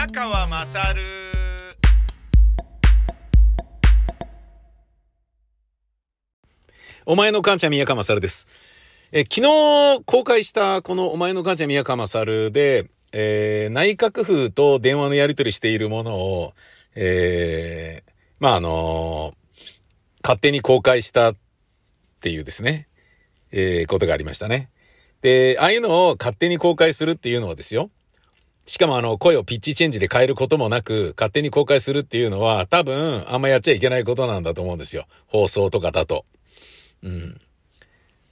宮川まさるお前の母ちゃん宮川勝です。え、昨日公開したこのお前の母ちゃん宮川勝で、えー、内閣府と電話のやり取りしているものを、えー、まあ、あのー、勝手に公開したっていうですね、えー、ことがありましたね。で、ああいうのを勝手に公開するっていうのはですよ。しかもあの、声をピッチチェンジで変えることもなく、勝手に公開するっていうのは、多分、あんまやっちゃいけないことなんだと思うんですよ。放送とかだと。うん。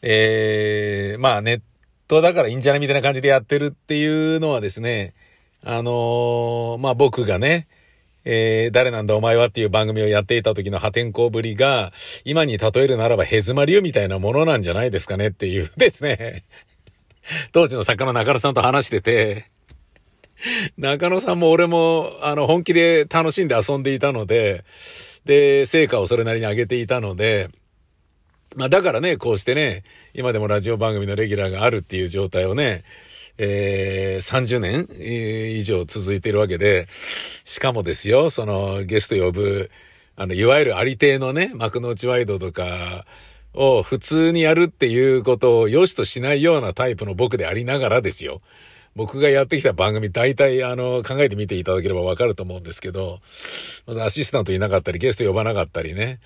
えー、まあネットだからいいんじゃないみたいな感じでやってるっていうのはですね、あのー、まあ僕がね、えー、誰なんだお前はっていう番組をやっていた時の破天荒ぶりが、今に例えるならばヘズマリュみたいなものなんじゃないですかねっていうですね。当時の作家の中野さんと話してて、中野さんも俺も、あの、本気で楽しんで遊んでいたので、で、成果をそれなりに上げていたので、まあだからね、こうしてね、今でもラジオ番組のレギュラーがあるっていう状態をね、えー、30年以上続いているわけで、しかもですよ、そのゲスト呼ぶ、あの、いわゆるありてのね、幕の内ワイドとかを普通にやるっていうことを良しとしないようなタイプの僕でありながらですよ。僕がやってきた番組大体あの考えてみていただければわかると思うんですけど、まずアシスタントいなかったりゲスト呼ばなかったりね、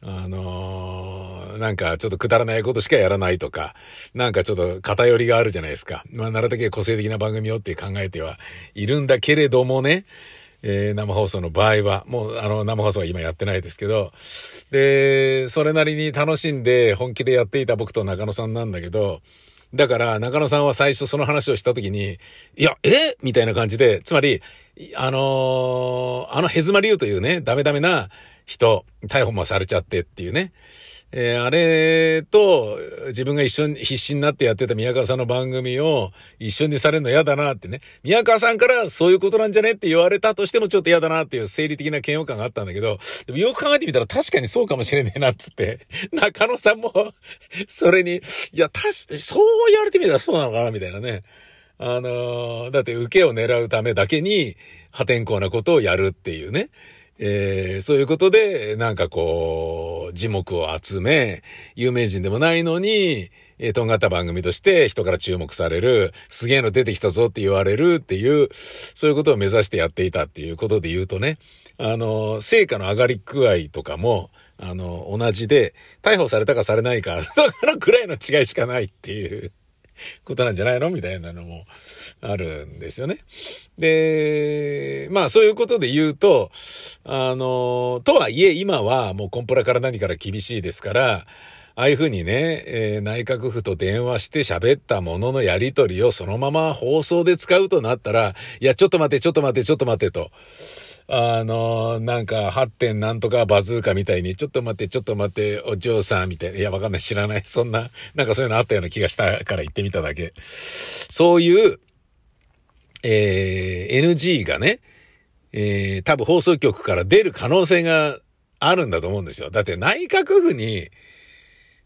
あのー、なんかちょっとくだらないことしかやらないとか、なんかちょっと偏りがあるじゃないですか。まあ、なるだけ個性的な番組をって考えてはいるんだけれどもね、えー、生放送の場合は、もうあの生放送は今やってないですけど、で、それなりに楽しんで本気でやっていた僕と中野さんなんだけど、だから中野さんは最初その話をした時に、いや、え？みたいな感じで、つまり、あのー、あのヘズマリュウというね、ダメダメな、人、逮捕もされちゃってっていうね。えー、あれと、自分が一緒に、必死になってやってた宮川さんの番組を一緒にされるの嫌だなってね。宮川さんからそういうことなんじゃねって言われたとしてもちょっと嫌だなっていう生理的な嫌悪感があったんだけど、よく考えてみたら確かにそうかもしれねえなっつって、中野さんもそれに、いや、たし、そう言われてみたらそうなのかなみたいなね。あのー、だって受けを狙うためだけに破天荒なことをやるっていうね。えー、そういうことで、なんかこう、字幕を集め、有名人でもないのに、えー、とんがった番組として人から注目される、すげえの出てきたぞって言われるっていう、そういうことを目指してやっていたっていうことで言うとね、あの、成果の上がり具合とかも、あの、同じで、逮捕されたかされないか、だからくらいの違いしかないっていう。ことなんじゃないの？みたいなのもあるんですよね。で、まあそういうことで言うと、あの、とはいえ今はもうコンプラから何から厳しいですから、ああいうふうにね、えー、内閣府と電話して喋ったもののやりとりをそのまま放送で使うとなったら、いや、ちょっと待って、ちょっと待って、ちょっと待ってと。あの、なんか、8点なんとかバズーカみたいに、ちょっと待って、ちょっと待って、お嬢さんみたいな。いや、わかんない、知らない。そんな、なんかそういうのあったような気がしたから言ってみただけ。そういう、えー、NG がね、えー、多分放送局から出る可能性があるんだと思うんですよ。だって内閣府に、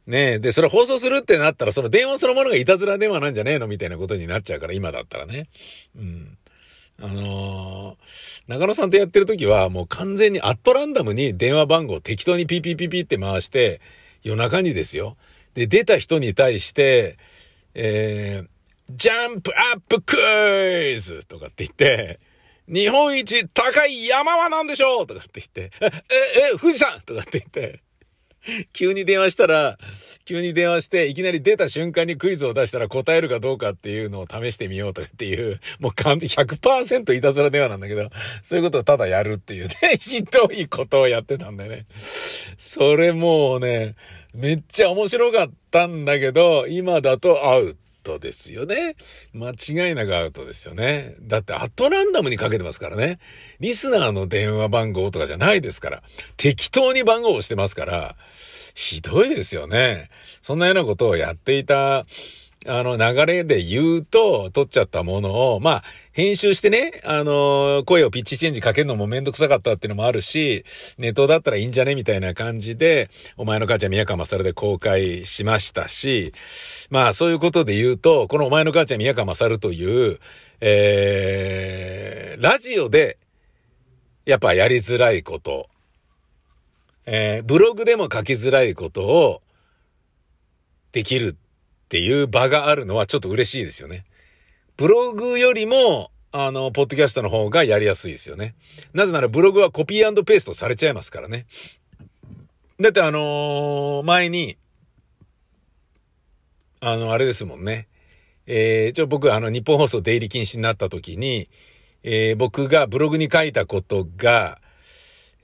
ねで、それ放送するってなったら、その電話そのものがいたずら電話なんじゃねえのみたいなことになっちゃうから、今だったらね。うん。あのー、中野さんとやってる時はもう完全にアットランダムに電話番号適当にピピピピって回して、夜中にですよ。で、出た人に対して、えー、ジャンプアップクイズとかって言って、日本一高い山は何でしょうとかって言って、え、え、富士山とかって言って、急に電話したら、急に電話して、いきなり出た瞬間にクイズを出したら答えるかどうかっていうのを試してみようとかっていう、もう完全100%いたずら電話なんだけど、そういうことをただやるっていうね、ひどいことをやってたんだよね。それもうね、めっちゃ面白かったんだけど、今だとアウトですよね。間違いなくアウトですよね。だってアットランダムにかけてますからね。リスナーの電話番号とかじゃないですから。適当に番号をしてますから。ひどいですよね。そんなようなことをやっていた、あの、流れで言うと、撮っちゃったものを、まあ、編集してね、あの、声をピッチチェンジかけるのもめんどくさかったっていうのもあるし、ネットだったらいいんじゃねみたいな感じで、お前の母ちゃん宮川勝で公開しましたし、まあ、そういうことで言うと、このお前の母ちゃん宮川勝という、えー、ラジオで、やっぱやりづらいこと、えー、ブログでも書きづらいことをできるていう場があるのはちょっと嬉しいですよね。ブログよりも、あの、ポッドキャストの方がやりやすいですよね。なぜならブログはコピーペーストされちゃいますからね。だってあのー、前に、あの、あれですもんね。えー、ちょ、僕、あの、日本放送出入り禁止になった時に、えー、僕がブログに書いたことが、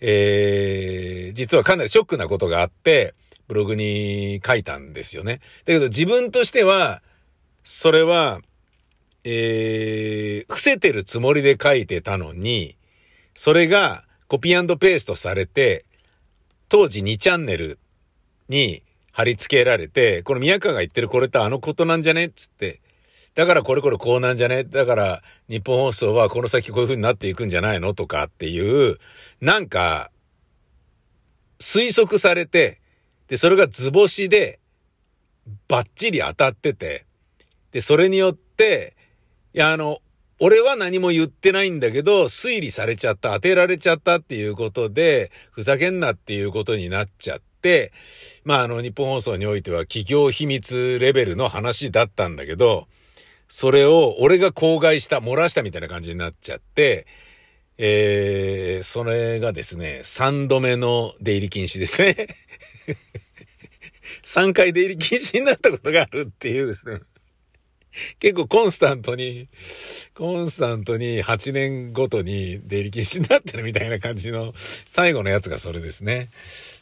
えー、実はかなりショックなことがあって、ブログに書いたんですよね。だけど自分としては、それは、えー、伏せてるつもりで書いてたのに、それがコピーペーストされて、当時2チャンネルに貼り付けられて、この宮川が言ってるこれってあのことなんじゃねっつって、だからこれこれこうなんじゃね？だから日本放送はこの先こういう風になっていくんじゃないの？とかっていう、なんか、推測されて、で、それが図星で、バッチリ当たってて、で、それによって、いや、あの、俺は何も言ってないんだけど、推理されちゃった、当てられちゃったっていうことで、ふざけんなっていうことになっちゃって、まあ、あの、日本放送においては企業秘密レベルの話だったんだけど、それを俺が口外した、漏らしたみたいな感じになっちゃって、えー、それがですね、3度目の出入り禁止ですね。3回出入り禁止になったことがあるっていうですね。結構コンスタントに、コンスタントに8年ごとに出入り禁止になってるみたいな感じの最後のやつがそれですね。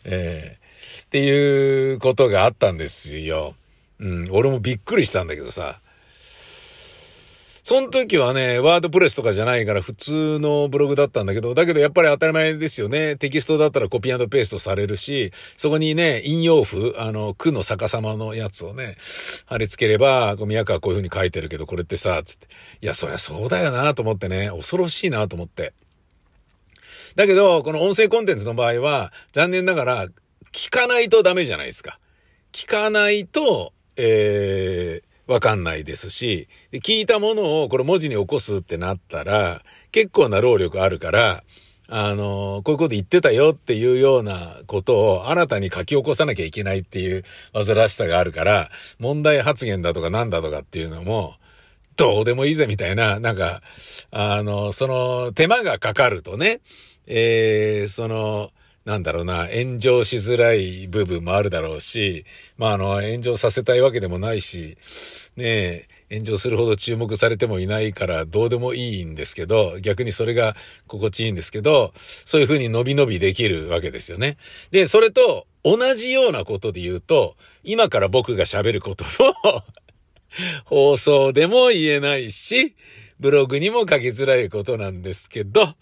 えー、っていうことがあったんですよ。うん、俺もびっくりしたんだけどさ。その時はね、ワードプレスとかじゃないから普通のブログだったんだけど、だけどやっぱり当たり前ですよね。テキストだったらコピーペーストされるし、そこにね、引用符、あの、区の逆さまのやつをね、貼り付ければ、宮川こういう風に書いてるけど、これってさ、つって。いや、そりゃそうだよなと思ってね、恐ろしいなと思って。だけど、この音声コンテンツの場合は、残念ながら、聞かないとダメじゃないですか。聞かないと、えー、わかんないですし、で聞いたものをこれ文字に起こすってなったら、結構な労力あるから、あの、こういうこと言ってたよっていうようなことを新たに書き起こさなきゃいけないっていう煩わしさがあるから、問題発言だとかなんだとかっていうのも、どうでもいいぜみたいな、なんか、あの、その手間がかかるとね、えー、その、なんだろうな、炎上しづらい部分もあるだろうし、まあ、あの、炎上させたいわけでもないし、ねえ、炎上するほど注目されてもいないからどうでもいいんですけど、逆にそれが心地いいんですけど、そういうふうに伸び伸びできるわけですよね。で、それと同じようなことで言うと、今から僕が喋ることを 放送でも言えないし、ブログにも書きづらいことなんですけど、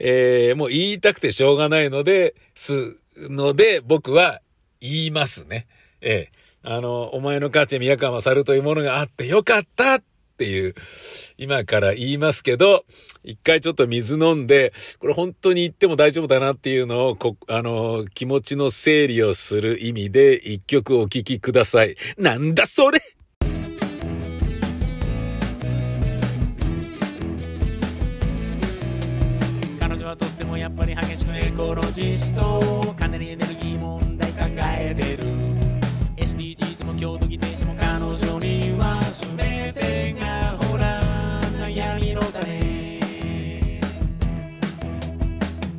えー、もう言いたくてしょうがないので、す、ので、僕は言いますね。ええー、あの、お前の母ちゃん宮川勝というものがあってよかったっていう、今から言いますけど、一回ちょっと水飲んで、これ本当に言っても大丈夫だなっていうのを、こ、あの、気持ちの整理をする意味で一曲お聴きください。なんだそれコロジストかなりエネルギー問題考えてる。SDGs も郷土議定書も彼女には全てがほら悩みの種。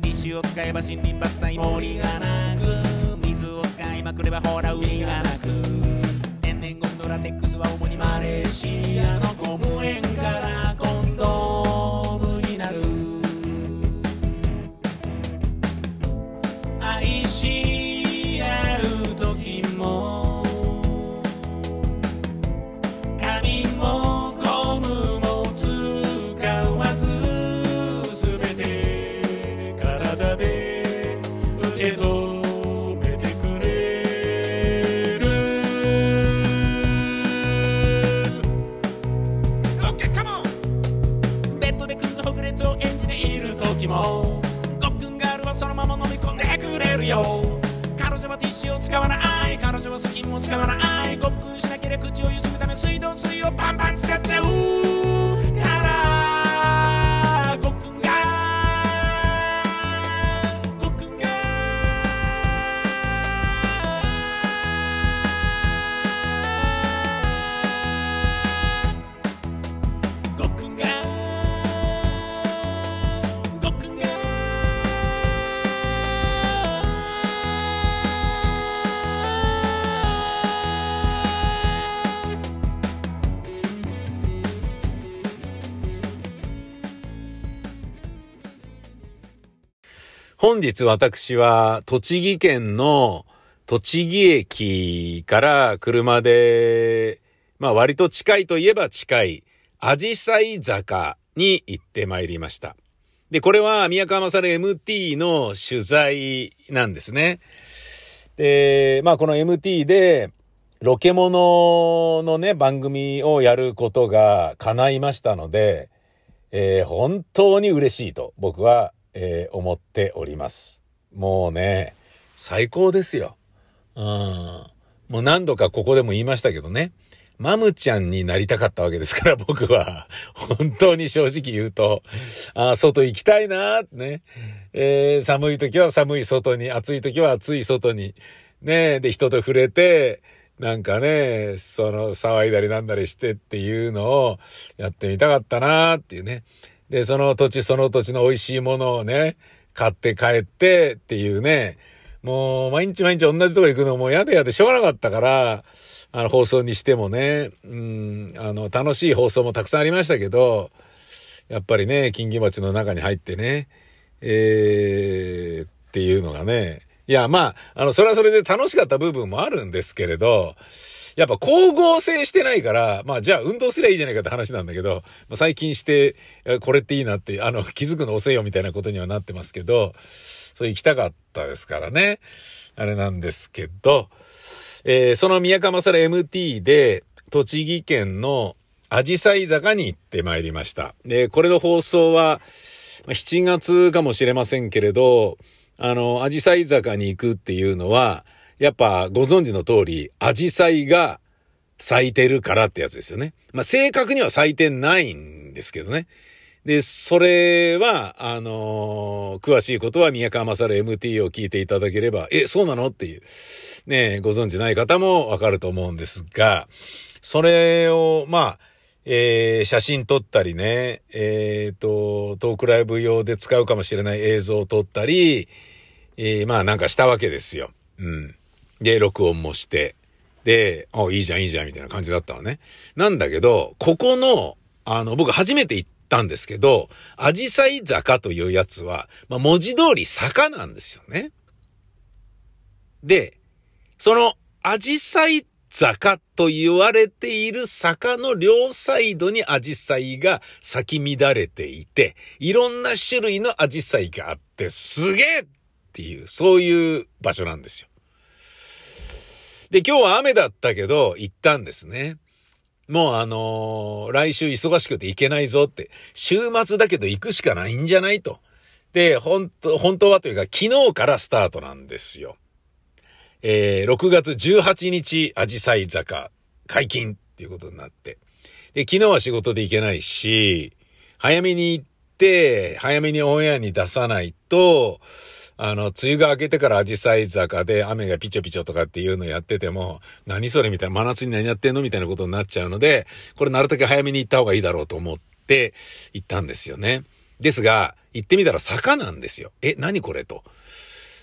石を使えば森林伐採森がなく水を使いまくればほら海がなく。天然ゴムのラテックスは主にマレーシアのゴム園から日私は栃木県の栃木駅から車で、まあ割と近いといえば近い、アジサイ坂に行ってまいりました。で、これは宮川勝 MT の取材なんですね。で、まあこの MT で、ロケモノのね、番組をやることが叶いましたので、えー、本当に嬉しいと僕は、えー、思っております。もうね、最高ですよ。うん。もう何度かここでも言いましたけどね。マムちゃんになりたかったわけですから、僕は。本当に正直言うと、あ外行きたいなーってね。えー、寒い時は寒い外に、暑い時は暑い外に。ねで、人と触れて、なんかね、その、騒いだりなんだりしてっていうのをやってみたかったなーっていうね。で、その土地その土地の美味しいものをね、買って帰ってっていうね、もう毎日毎日同じとこ行くのもう嫌で嫌でしょうがなかったから、あの放送にしてもね、うん、あの楽しい放送もたくさんありましたけど、やっぱりね、金魚町の中に入ってね、えー、っていうのがね、いや、まあ、あの、それはそれで楽しかった部分もあるんですけれど、やっぱ光合成してないから、まあじゃあ運動すりゃいいじゃないかって話なんだけど、最近して、これっていいなって、あの、気づくの遅いよみたいなことにはなってますけど、そう行きたかったですからね。あれなんですけど、えー、その宮川勝 MT で、栃木県のアジサイ坂に行ってまいりました。で、これの放送は、7月かもしれませんけれど、あの、アジサイ坂に行くっていうのは、やっぱご存知の通り、アジサイが咲いてるからってやつですよね。まあ、正確には咲いてないんですけどね。で、それは、あのー、詳しいことは宮川勝 MT を聞いていただければ、え、そうなの？っていう、ね、ご存知ない方もわかると思うんですが、それを、まあ、えー、写真撮ったりね、えっ、ー、と、トークライブ用で使うかもしれない映像を撮ったり、えー、まあなんかしたわけですよ。うん。で、録音もして。で、あ、いいじゃん、いいじゃん、みたいな感じだったのね。なんだけど、ここの、あの、僕初めて行ったんですけど、アジサイ坂というやつは、まあ、文字通り坂なんですよね。で、その、アジサイ坂と言われている坂の両サイドにアジサイが咲き乱れていて、いろんな種類のアジサイがあって、すげえっていう、そういう場所なんですよ。で、今日は雨だったけど、行ったんですね。もうあのー、来週忙しくて行けないぞって、週末だけど行くしかないんじゃないと。で、本当本当はというか、昨日からスタートなんですよ。えー、6月18日、アジサイ坂解禁っていうことになって。で、昨日は仕事で行けないし、早めに行って、早めにオンエアに出さないと、あの、梅雨が明けてからアジサイ坂で雨がピチョピチョとかっていうのやってても、何それみたいな、真夏に何やってんのみたいなことになっちゃうので、これなるだけ早めに行った方がいいだろうと思って行ったんですよね。ですが、行ってみたら坂なんですよ。え、何これと。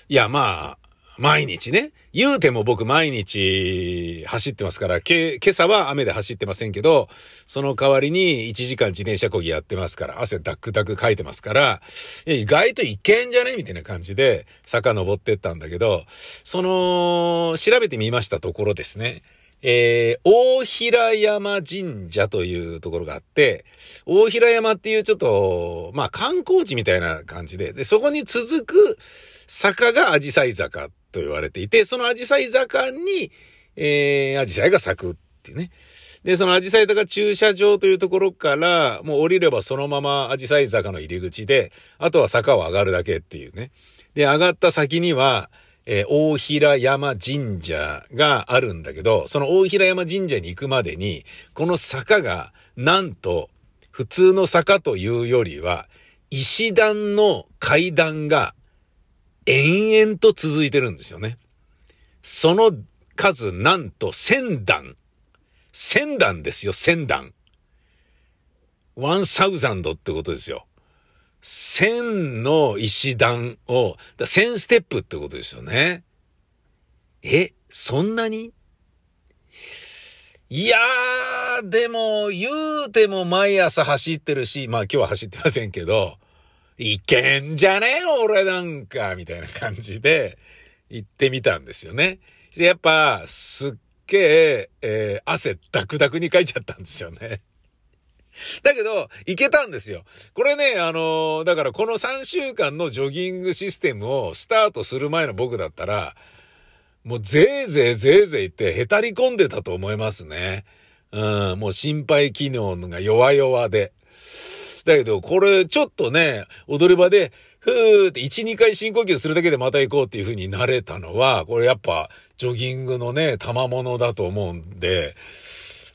いや、まあ、毎日ね。言うても僕毎日走ってますから、け、今朝は雨で走ってませんけど、その代わりに1時間自転車こぎやってますから、汗ダックダックかいてますから、意外といけんじゃね？みたいな感じで坂登ってったんだけど、その、調べてみましたところですね。えー、大平山神社というところがあって、大平山っていうちょっと、まあ観光地みたいな感じで、で、そこに続く坂がアジサイ坂と言われていて、そのアジサイ坂に、えー、アジサイが咲くっていうね。で、そのアジサイ坂駐車場というところから、もう降りればそのままアジサイ坂の入り口で、あとは坂を上がるだけっていうね。で、上がった先には、えー、大平山神社があるんだけど、その大平山神社に行くまでに、この坂が、なんと、普通の坂というよりは、石段の階段が延々と続いてるんですよね。その数なんと1000段。1000段ですよ、1000段。1000ってことですよ。1000の石段を、1000ステップってことですよね。え、そんなに？いやー、でも、言うても毎朝走ってるし、まあ今日は走ってませんけど、いけんじゃねえよ、俺なんか、みたいな感じで行ってみたんですよね。で、やっぱ、すっげえ、えー、汗ダクダクにかいちゃったんですよね。だけど、いけたんですよ。これね、あのー、だからこの3週間のジョギングシステムをスタートする前の僕だったら、もうぜいぜいぜいぜいってへたり込んでたと思いますね。うん、もう心肺機能が弱々で。だけど、これちょっとね、踊り場で、ふーって1、2回深呼吸するだけでまた行こうっていう風になれたのは、これやっぱジョギングのね、賜物だと思うんで、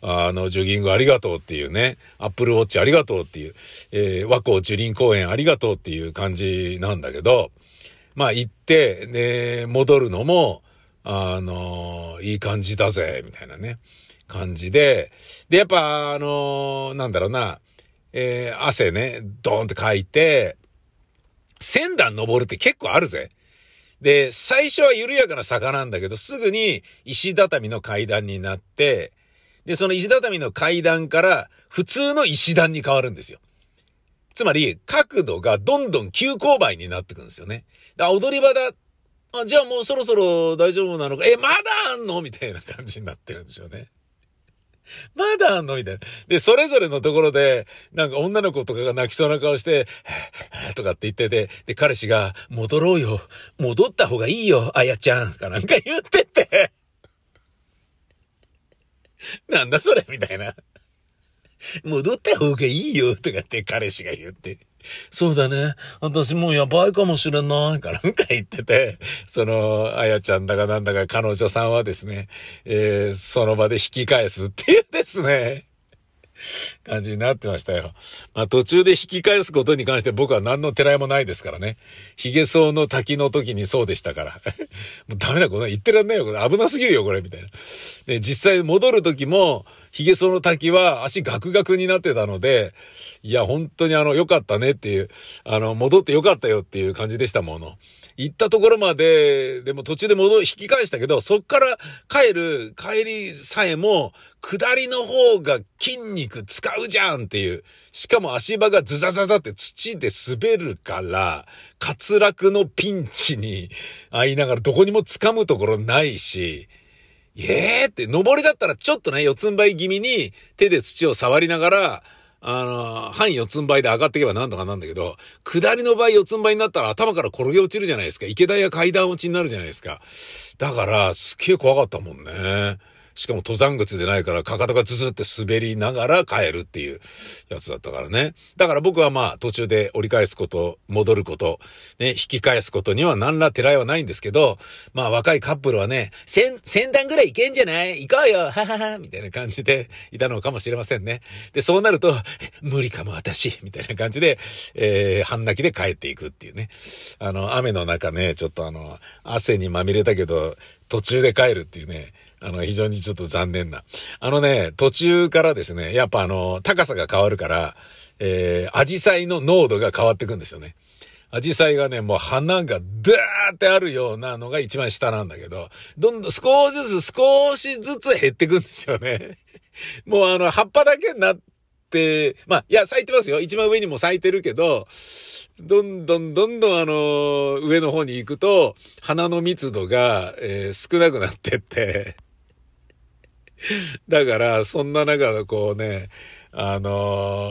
あの、ジョギングありがとうっていうね、アップルウォッチありがとうっていう、えー、和光樹林公園ありがとうっていう感じなんだけど、まあ行って、ね、戻るのも、あの、いい感じだぜ、みたいなね、感じで、で、やっぱ、あの、なんだろうな、えー、汗ね、ドーンってかいて、千段登るって結構あるぜ。で、最初は緩やかな坂なんだけど、すぐに石畳の階段になって、で、その石畳の階段から普通の石段に変わるんですよ。つまり、角度がどんどん急勾配になってくんですよね。だ踊り場だ。あ、じゃあもうそろそろ大丈夫なのか。え、まだあんの？みたいな感じになってるんですよね。まだあんの？みたいな。で、それぞれのところで、なんか女の子とかが泣きそうな顔して、とかって言ってて、で、彼氏が、戻ろうよ。戻った方がいいよ、あやちゃん。かなんか言ってて。なんだそれ？みたいな。戻った方がいいよとかって彼氏が言って。そうだね。私もうやばいかもしれない。かなんか言ってて、その、あやちゃんだかなんだか彼女さんはですね、えー、その場で引き返すっていうですね。感じになってましたよ。まあ途中で引き返すことに関して僕は何のてらいもないですからね。髭草の滝の時にそうでしたから。もうダメだ、これ言ってらんないよ。これ危なすぎるよ、これ、みたいな。で、実際戻る時も、髭草の滝は足ガクガクになってたので、いや、本当にあの、良かったねっていう、あの、戻って良かったよっていう感じでしたもの。行ったところまで、でも途中で戻、引き返したけど、そっから帰る、帰りさえも、下りの方が筋肉使うじゃんっていう。しかも足場がズザザザって土で滑るから、滑落のピンチに会いながらどこにも掴むところないし、イエーって、登りだったらちょっとね、四つん這い気味に手で土を触りながら、あの、半四つん這いで上がっていけばなんとかなんだけど、下りの場合四つん這いになったら頭から転げ落ちるじゃないですか。池田や階段落ちになるじゃないですか。だから、すっげえ怖かったもんね。しかも登山靴でないから、かかとがズズって滑りながら帰るっていうやつだったからね。だから僕はまあ途中で折り返すこと、戻ること、ね、引き返すことには何らてらいはないんですけど、まあ若いカップルはね、千、千段ぐらい行けんじゃない？行こうよはははみたいな感じでいたのかもしれませんね。で、そうなると、無理かも私みたいな感じで、えー、半泣きで帰っていくっていうね。あの、雨の中ね、ちょっとあの、汗にまみれたけど、途中で帰るっていうね。あの、非常にちょっと残念な。あのね、途中からですね、やっぱあの、高さが変わるから、えー、アジサイの濃度が変わってくんですよね。アジサイがね、もう花がダーってあるようなのが一番下なんだけど、どんどん少しずつ少しずつ減ってくんですよね。もうあの、葉っぱだけになって、まあ、いや、咲いてますよ。一番上にも咲いてるけど、どんどんどんどんあの、上の方に行くと、花の密度が、えー、少なくなってって、だから、そんな中でこうね、あの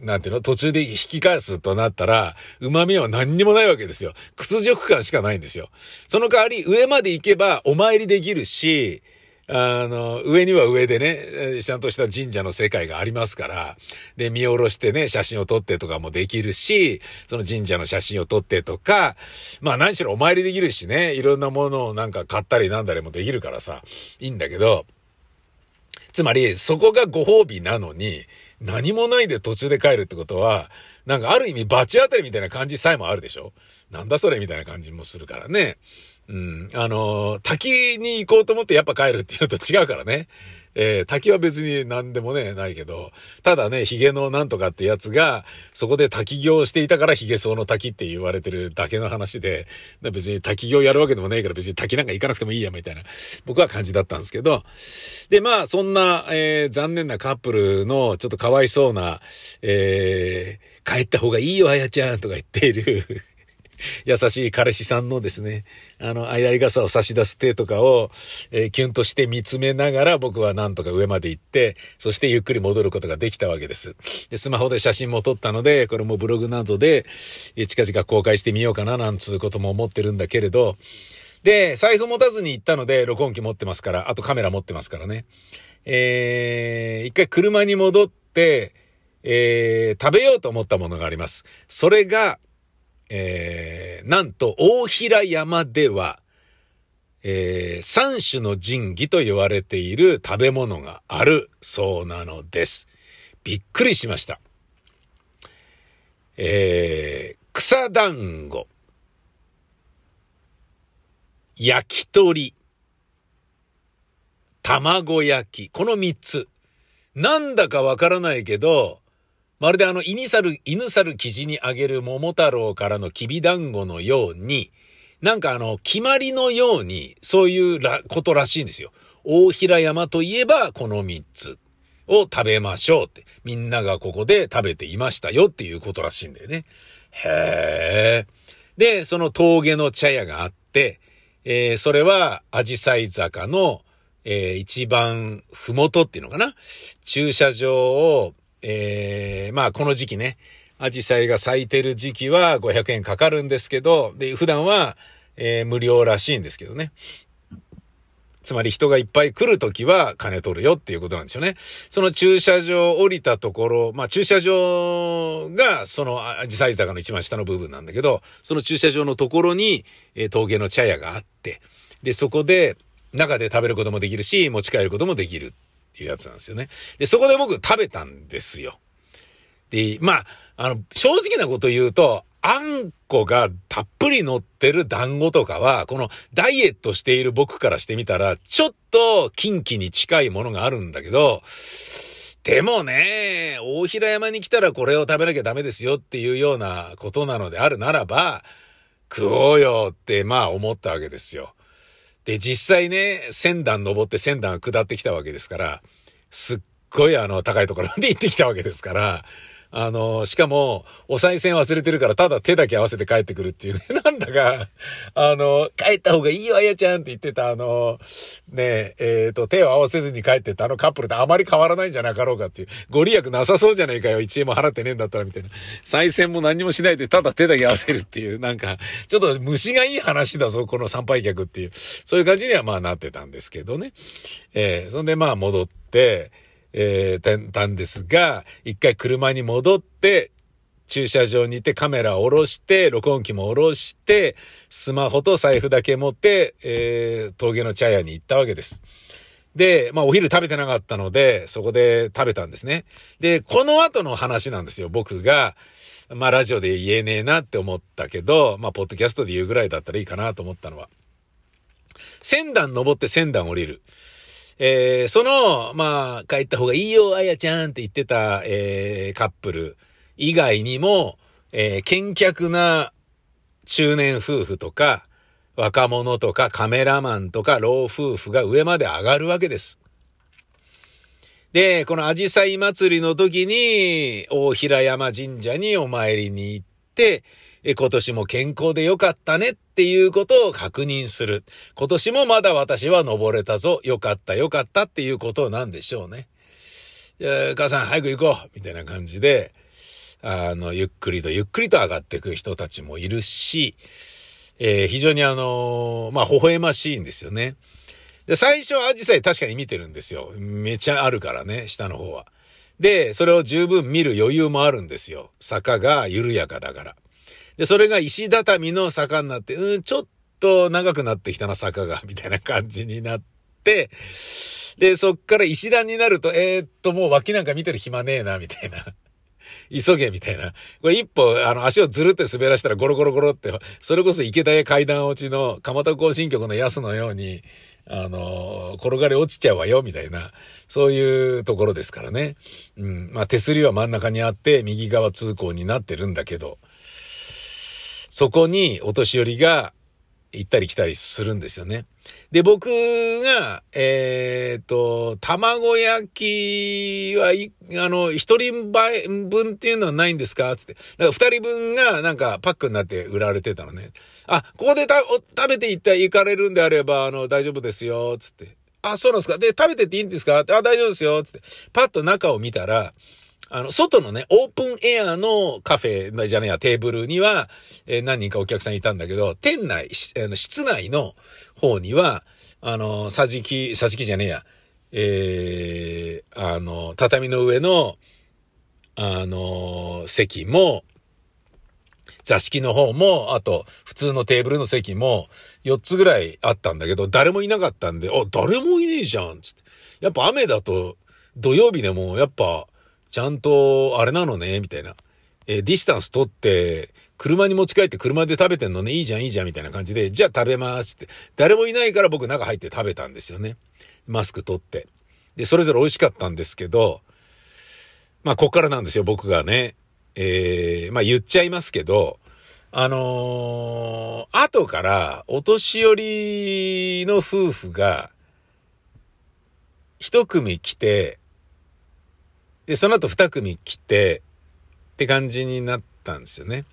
ー、なんていうの途中で引き返すとなったら、旨味は何にもないわけですよ。屈辱感しかないんですよ。その代わり、上まで行けばお参りできるし、あの、上には上でね、ちゃんとした神社の世界がありますから、で、見下ろしてね、写真を撮ってとかもできるし、その神社の写真を撮ってとか、まあ何しろお参りできるしね、いろんなものをなんか買ったりなんだりもできるからさ、いいんだけど、つまり、そこがご褒美なのに、何もないで途中で帰るってことは、なんかある意味罰当たりみたいな感じさえもあるでしょ？なんだそれみたいな感じもするからね。うん。あの、滝に行こうと思ってやっぱ帰るっていうのと違うからね。えー、滝は別に何でもね、ないけど、ただね、髭のなんとかってやつが、そこで滝行していたから髭草の滝って言われてるだけの話で、別に滝行やるわけでもないから別に滝なんか行かなくてもいいや、みたいな、僕は感じだったんですけど、で、まあ、そんな、えー、残念なカップルのちょっとかわいそうな、えー、帰った方がいいよ、あやちゃんとか言っている 優しい彼氏さんのですね、あの、あいあい傘を差し出す手とかを、えー、キュンとして見つめながら僕はなんとか上まで行って、そしてゆっくり戻ることができたわけです。で、スマホで写真も撮ったので、これもブログなどで、近々公開してみようかななんつうことも思ってるんだけれど、で、財布持たずに行ったので、録音機持ってますから、あとカメラ持ってますからね。えー、一回車に戻って、えー、食べようと思ったものがあります。それが、えー、なんと大平山では、えー、三種の神器と言われている食べ物があるそうなのです。びっくりしました。えー、草団子、焼き鳥、卵焼き、この三つ。なんだかわからないけど、まるであの、犬猿、犬猿生地にあげる桃太郎からのきび団子のように、なんかあの、決まりのように、そういうらことらしいんですよ。大平山といえば、この三つを食べましょうって。みんながここで食べていましたよっていうことらしいんだよね。へえ。で、その峠の茶屋があって、えー、それは、アジサイ坂の、えー、一番ふもとっていうのかな？駐車場を、えー、まあこの時期ね、アジサイが咲いてる時期は500円かかるんですけど、で、普段は、えー、無料らしいんですけどね。つまり人がいっぱい来るときは金取るよっていうことなんですよね。その駐車場降りたところ、まあ駐車場がそのアジサイ坂の一番下の部分なんだけど、その駐車場のところに、えー、峠の茶屋があって、で、そこで中で食べることもできるし、持ち帰ることもできるいうやつなんですよね。で、そこで僕食べたんですよ。で、まあ、あの、正直なこと言うと、あんこがたっぷり乗ってる団子とかは、このダイエットしている僕からしてみたら、ちょっと近畿に近いものがあるんだけど、でもね、大平山に来たらこれを食べなきゃダメですよっていうようなことなのであるならば、食おうよってまあ思ったわけですよ。で、実際ね、千段登って千段下ってきたわけですから、すっごいあの、高いところまで行ってきたわけですから、あの、しかも、お賽銭忘れてるから、ただ手だけ合わせて帰ってくるっていうね。なんだか、あの、帰った方がいいよ、あやちゃんって言ってた、あの、ねえ、えっ、ー、と、手を合わせずに帰ってたあのカップルとあまり変わらないんじゃなかろうかっていう。ご利益なさそうじゃねえかよ、1円も払ってねえんだったら、みたいな。賽銭も何もしないで、ただ手だけ合わせるっていう、なんか、ちょっと虫がいい話だぞ、この参拝客っていう。そういう感じにはまあなってたんですけどね。えー、そんでまあ戻って、えー、たんですが、一回車に戻って、駐車場に行ってカメラを下ろして、録音機も下ろして、スマホと財布だけ持って、えー、峠の茶屋に行ったわけです。で、まあお昼食べてなかったので、そこで食べたんですね。で、この後の話なんですよ。僕が、まあラジオで言えねえなって思ったけど、まあポッドキャストで言うぐらいだったらいいかなと思ったのは。千段登って千段降りる。えー、その、まあ、帰った方がいいよ、あやちゃんって言ってた、えー、カップル以外にも、えー、見客な中年夫婦とか、若者とかカメラマンとか老夫婦が上まで上がるわけです。で、このアジサイ祭りの時に、大平山神社にお参りに行って、今年も健康でよかったねっていうことを確認する。今年もまだ私は登れたぞ。よかったよかったっていうことなんでしょうね。母さん早く行こうみたいな感じで、あの、ゆっくりとゆっくりと上がっていく人たちもいるし、えー、非常にあのまあ、微笑ましいんですよね。で、最初はアジサイ確かに見てるんですよ。めちゃあるからね、下の方は。で、それを十分見る余裕もあるんですよ。坂が緩やかだから。で、それが石畳の坂になって、うん、ちょっと長くなってきたな、坂が、みたいな感じになって、で、そっから石段になると、えー、っと、もう脇なんか見てる暇ねえな、みたいな。急げみたいな。これ一歩、あの、足をずるって滑らしたらゴロゴロゴロって、それこそ池田屋階段落ちの蒲田行進曲の安のように、あの、転がり落ちちゃうわよ、みたいな、そういうところですからね。うん。まあ、手すりは真ん中にあって、右側通行になってるんだけど、そこにお年寄りが行ったり来たりするんですよね。で、僕が、えっ、と、卵焼きは、あの、一人分っていうのはないんですか？つって。だから二人分がなんかパックになって売られてたのね。あ、ここで食べていった行かれるんであれば、あの、大丈夫ですよ、つって。あ、そうなんですか？で、食べてっていいんですか？あ、大丈夫ですよ、つって。パッと中を見たら、あの、外のね、オープンエアのカフェじゃねえや、テーブルには、えー、何人かお客さんいたんだけど、店内、あの室内の方には、あの、桟敷、桟敷じゃねえや、えー、あの、畳の上の、あの、席も、座敷の方も、あと、普通のテーブルの席も、4つぐらいあったんだけど、誰もいなかったんで、あ、誰もいねえじゃん、つって。やっぱ雨だと、土曜日でも、やっぱ、ちゃんと、あれなのね、みたいな。えー、ディスタンス取って、車に持ち帰って車で食べてんのね、いいじゃん、いいじゃん、みたいな感じで、じゃあ食べますって。誰もいないから僕中入って食べたんですよね。マスク取って。で、それぞれ美味しかったんですけど、まあ、こっからなんですよ、僕がね。えー、まあ、言っちゃいますけど、あのー、後からお年寄りの夫婦が、一組来て、で、その後二組来て、って感じになったんですよね。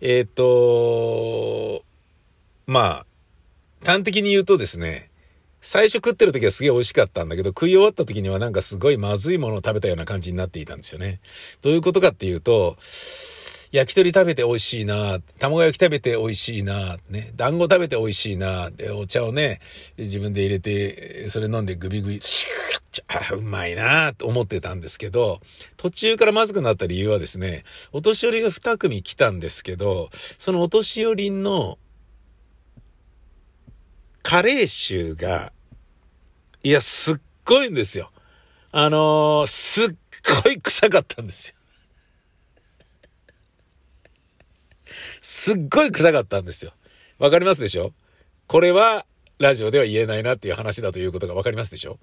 えっ、ー、と、まあ、端的に言うとですね、最初食ってる時はすげえ美味しかったんだけど、食い終わった時にはなんかすごいまずいものを食べたような感じになっていたんですよね。どういうことかっていうと、焼き鳥食べて美味しいな、卵焼き食べて美味しいな、ね、団子食べて美味しいな、で、お茶をね、自分で入れて、それ飲んでグビグビ、あ、うまいなと思ってたんですけど、途中からまずくなった理由はですね、お年寄りが2組来たんですけど、そのお年寄りのカレー臭が、いや、すっごいんですよ。あのー、すっごい臭かったんですよ。すっごい臭かったんですよ。わかりますでしょ？これは、ラジオでは言えないなっていう話だということがわかりますでしょ？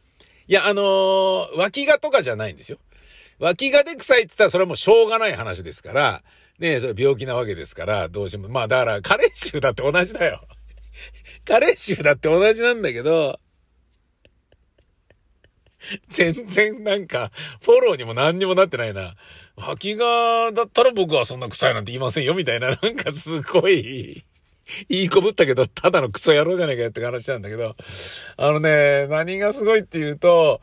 いや、あのー、脇がとかじゃないんですよ。脇がで臭いって言ったらそれはもうしょうがない話ですから、ねそれ病気なわけですから、どうしても。まあだから、加齢臭だって同じだよ。加齢臭だって同じなんだけど、全然なんか、フォローにも何にもなってないな。吐きがだったら僕はそんな臭いなんて言いませんよ、みたいな、なんかすごい、いい子ぶったけど、ただのクソ野郎じゃねえかよって話なんだけど、あのね、何がすごいっていうと、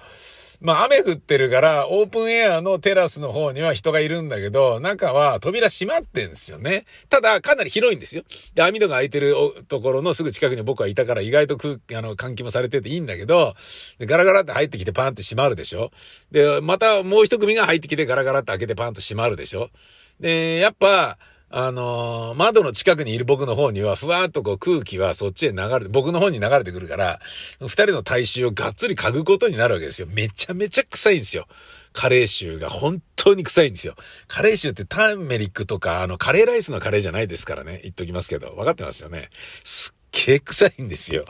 まあ雨降ってるから、オープンエアのテラスの方には人がいるんだけど、中は扉閉まってんですよね。ただ、かなり広いんですよ。で、網戸が開いてるところのすぐ近くに僕はいたから意外と空気、あの、換気もされてていいんだけど、ガラガラって入ってきてパンって閉まるでしょ。で、またもう一組が入ってきてガラガラって開けてパンと閉まるでしょ。で、やっぱ、あのー、窓の近くにいる僕の方には、ふわーっとこう空気はそっちへ流れて、僕の方に流れてくるから、二人の体臭をがっつり嗅ぐことになるわけですよ。めちゃめちゃ臭いんですよ。カレー臭が本当に臭いんですよ。カレー臭ってターメリックとか、あの、カレーライスのカレーじゃないですからね。言っときますけど。分かってますよね。すっげえ臭いんですよ。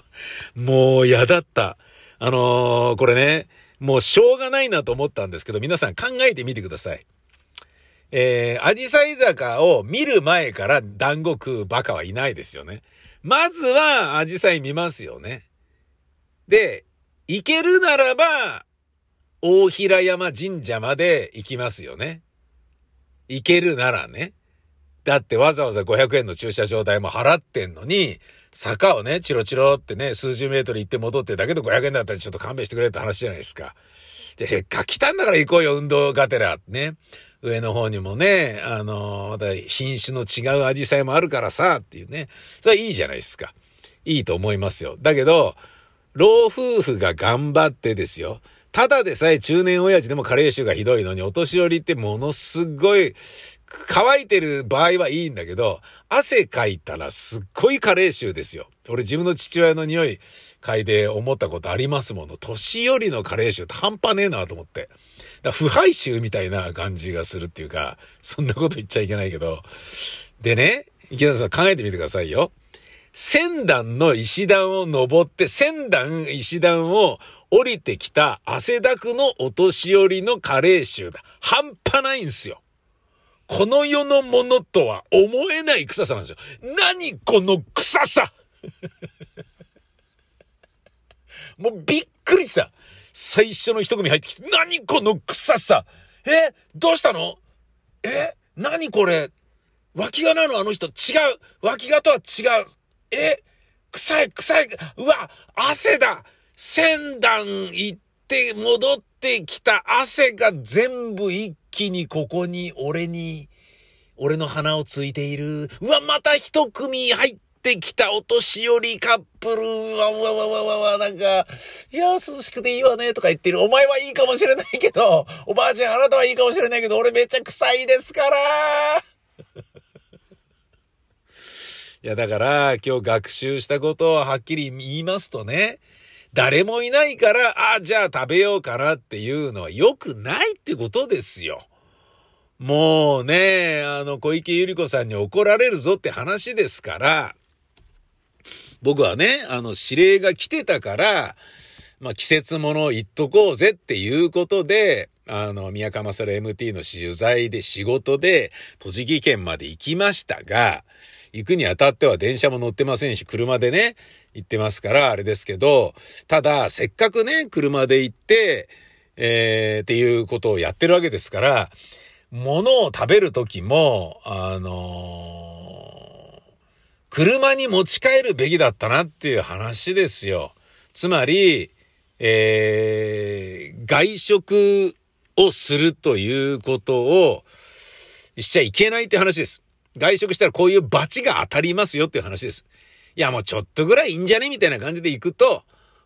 もう嫌だった。あのー、これね、もうしょうがないなと思ったんですけど、皆さん考えてみてください。えー、アジサイ坂を見る前から団子食うバカはいないですよね。まずはアジサイ見ますよね。で、行けるならば、大平山神社まで行きますよね。行けるならね。だってわざわざ500円の駐車場代も払ってんのに、坂をね、チロチロってね、数十メートル行って戻って、だけど500円だったらちょっと勘弁してくれって話じゃないですか。で、せっかく来たんだから行こうよ、運動がてら。ね。上の方にもね、あの、また品種の違うアジサイもあるからさ、っていうね。それはいいじゃないですか。いいと思いますよ。だけど、老夫婦が頑張ってですよ。ただでさえ中年親父でも加齢臭がひどいのに、お年寄りってものすごい、乾いてる場合はいいんだけど、汗かいたらすっごい加齢臭ですよ。俺自分の父親の匂い嗅いで思ったことありますもの。年寄りの加齢臭って半端ねえなと思って。だ腐敗臭みたいな感じがするっていうか、そんなこと言っちゃいけないけど。でね、池田さん考えてみてくださいよ。千段の石段を登って、千段石段を降りてきた汗だくのお年寄りの加齢臭だ。半端ないんすよ。この世のものとは思えない臭さなんですよ。何この臭さ もうびっくりした。最初の一組入ってきて、何この臭さ。えどうしたの？え何これ？脇がなの？あの人。違う。脇がとは違う。え臭い臭い。うわ汗だ。千段行って戻ってきた。汗が全部一気にここに俺に、俺の鼻をついている。うわ、また一組入ってきたお年寄りカップル。うわ、わ、わ、わ、わ、わ、なんか、いや、涼しくていいわね、とか言ってる。お前はいいかもしれないけど、おばあちゃんあなたはいいかもしれないけど、俺めっちゃ臭いですから いや、だから、今日学習したことをはっきり言いますとね、誰もいないから、あ、じゃあ食べようかなっていうのは良くないってことですよ。もうね、あの、小池百合子さんに怒られるぞって話ですから、僕はね、あの、指令が来てたから、まあ、季節物言っとこうぜっていうことで、あの、宮川勝 MT の取材で仕事で栃木県まで行きましたが、行くにあたっては電車も乗ってませんし、車でね、行ってますから、あれですけど、ただ、せっかくね、車で行って、えー、っていうことをやってるわけですから、物を食べるときも、あのー、車に持ち帰るべきだったなっていう話ですよ。つまり、えー、外食をするということをしちゃいけないって話です。外食したらこういう罰が当たりますよっていう話です。いやもうちょっとぐらいいいんじゃねみたいな感じで行くと、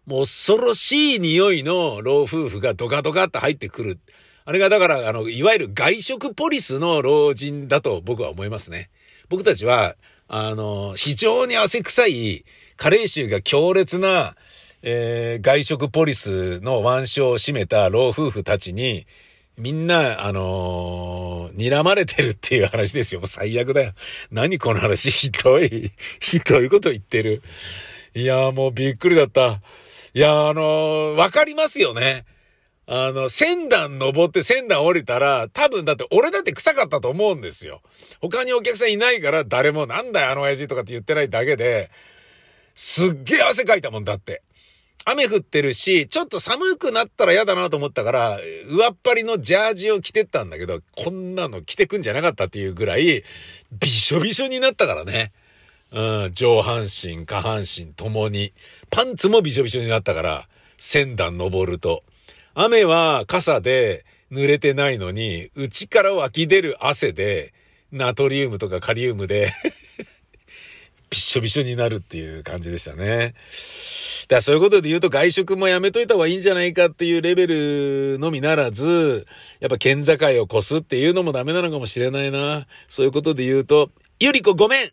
もう恐ろしい匂いの老夫婦がドカドカって入ってくる。あれがだから、あの、いわゆる外食ポリスの老人だと僕は思いますね。僕たちは、あの、非常に汗臭い、加齢臭が強烈な、えー、外食ポリスの腕章を締めた老夫婦たちに、みんな、あのー、睨まれてるっていう話ですよ。最悪だよ。何この話、ひどい、ひどいこと言ってる。いやもうびっくりだった。いやあのー、わかりますよね。あの、千段登って千段降りたら、多分だって俺だって臭かったと思うんですよ。他にお客さんいないから誰もなんだよあの親父とかって言ってないだけで、すっげえ汗かいたもんだって。雨降ってるし、ちょっと寒くなったら嫌だなと思ったから、上っ張りのジャージを着てったんだけど、こんなの着てくんじゃなかったっていうぐらい、びしょびしょになったからね。うん、上半身、下半身ともに。パンツもびしょびしょになったから、千段登ると。雨は傘で濡れてないのに、内から湧き出る汗で、ナトリウムとかカリウムで びっしょびしょになるっていう感じでしたね。だからそういうことで言うと外食もやめといた方がいいんじゃないかっていうレベルのみならず、やっぱ県境を越すっていうのもダメなのかもしれないな。そういうことで言うと、ゆりこごめん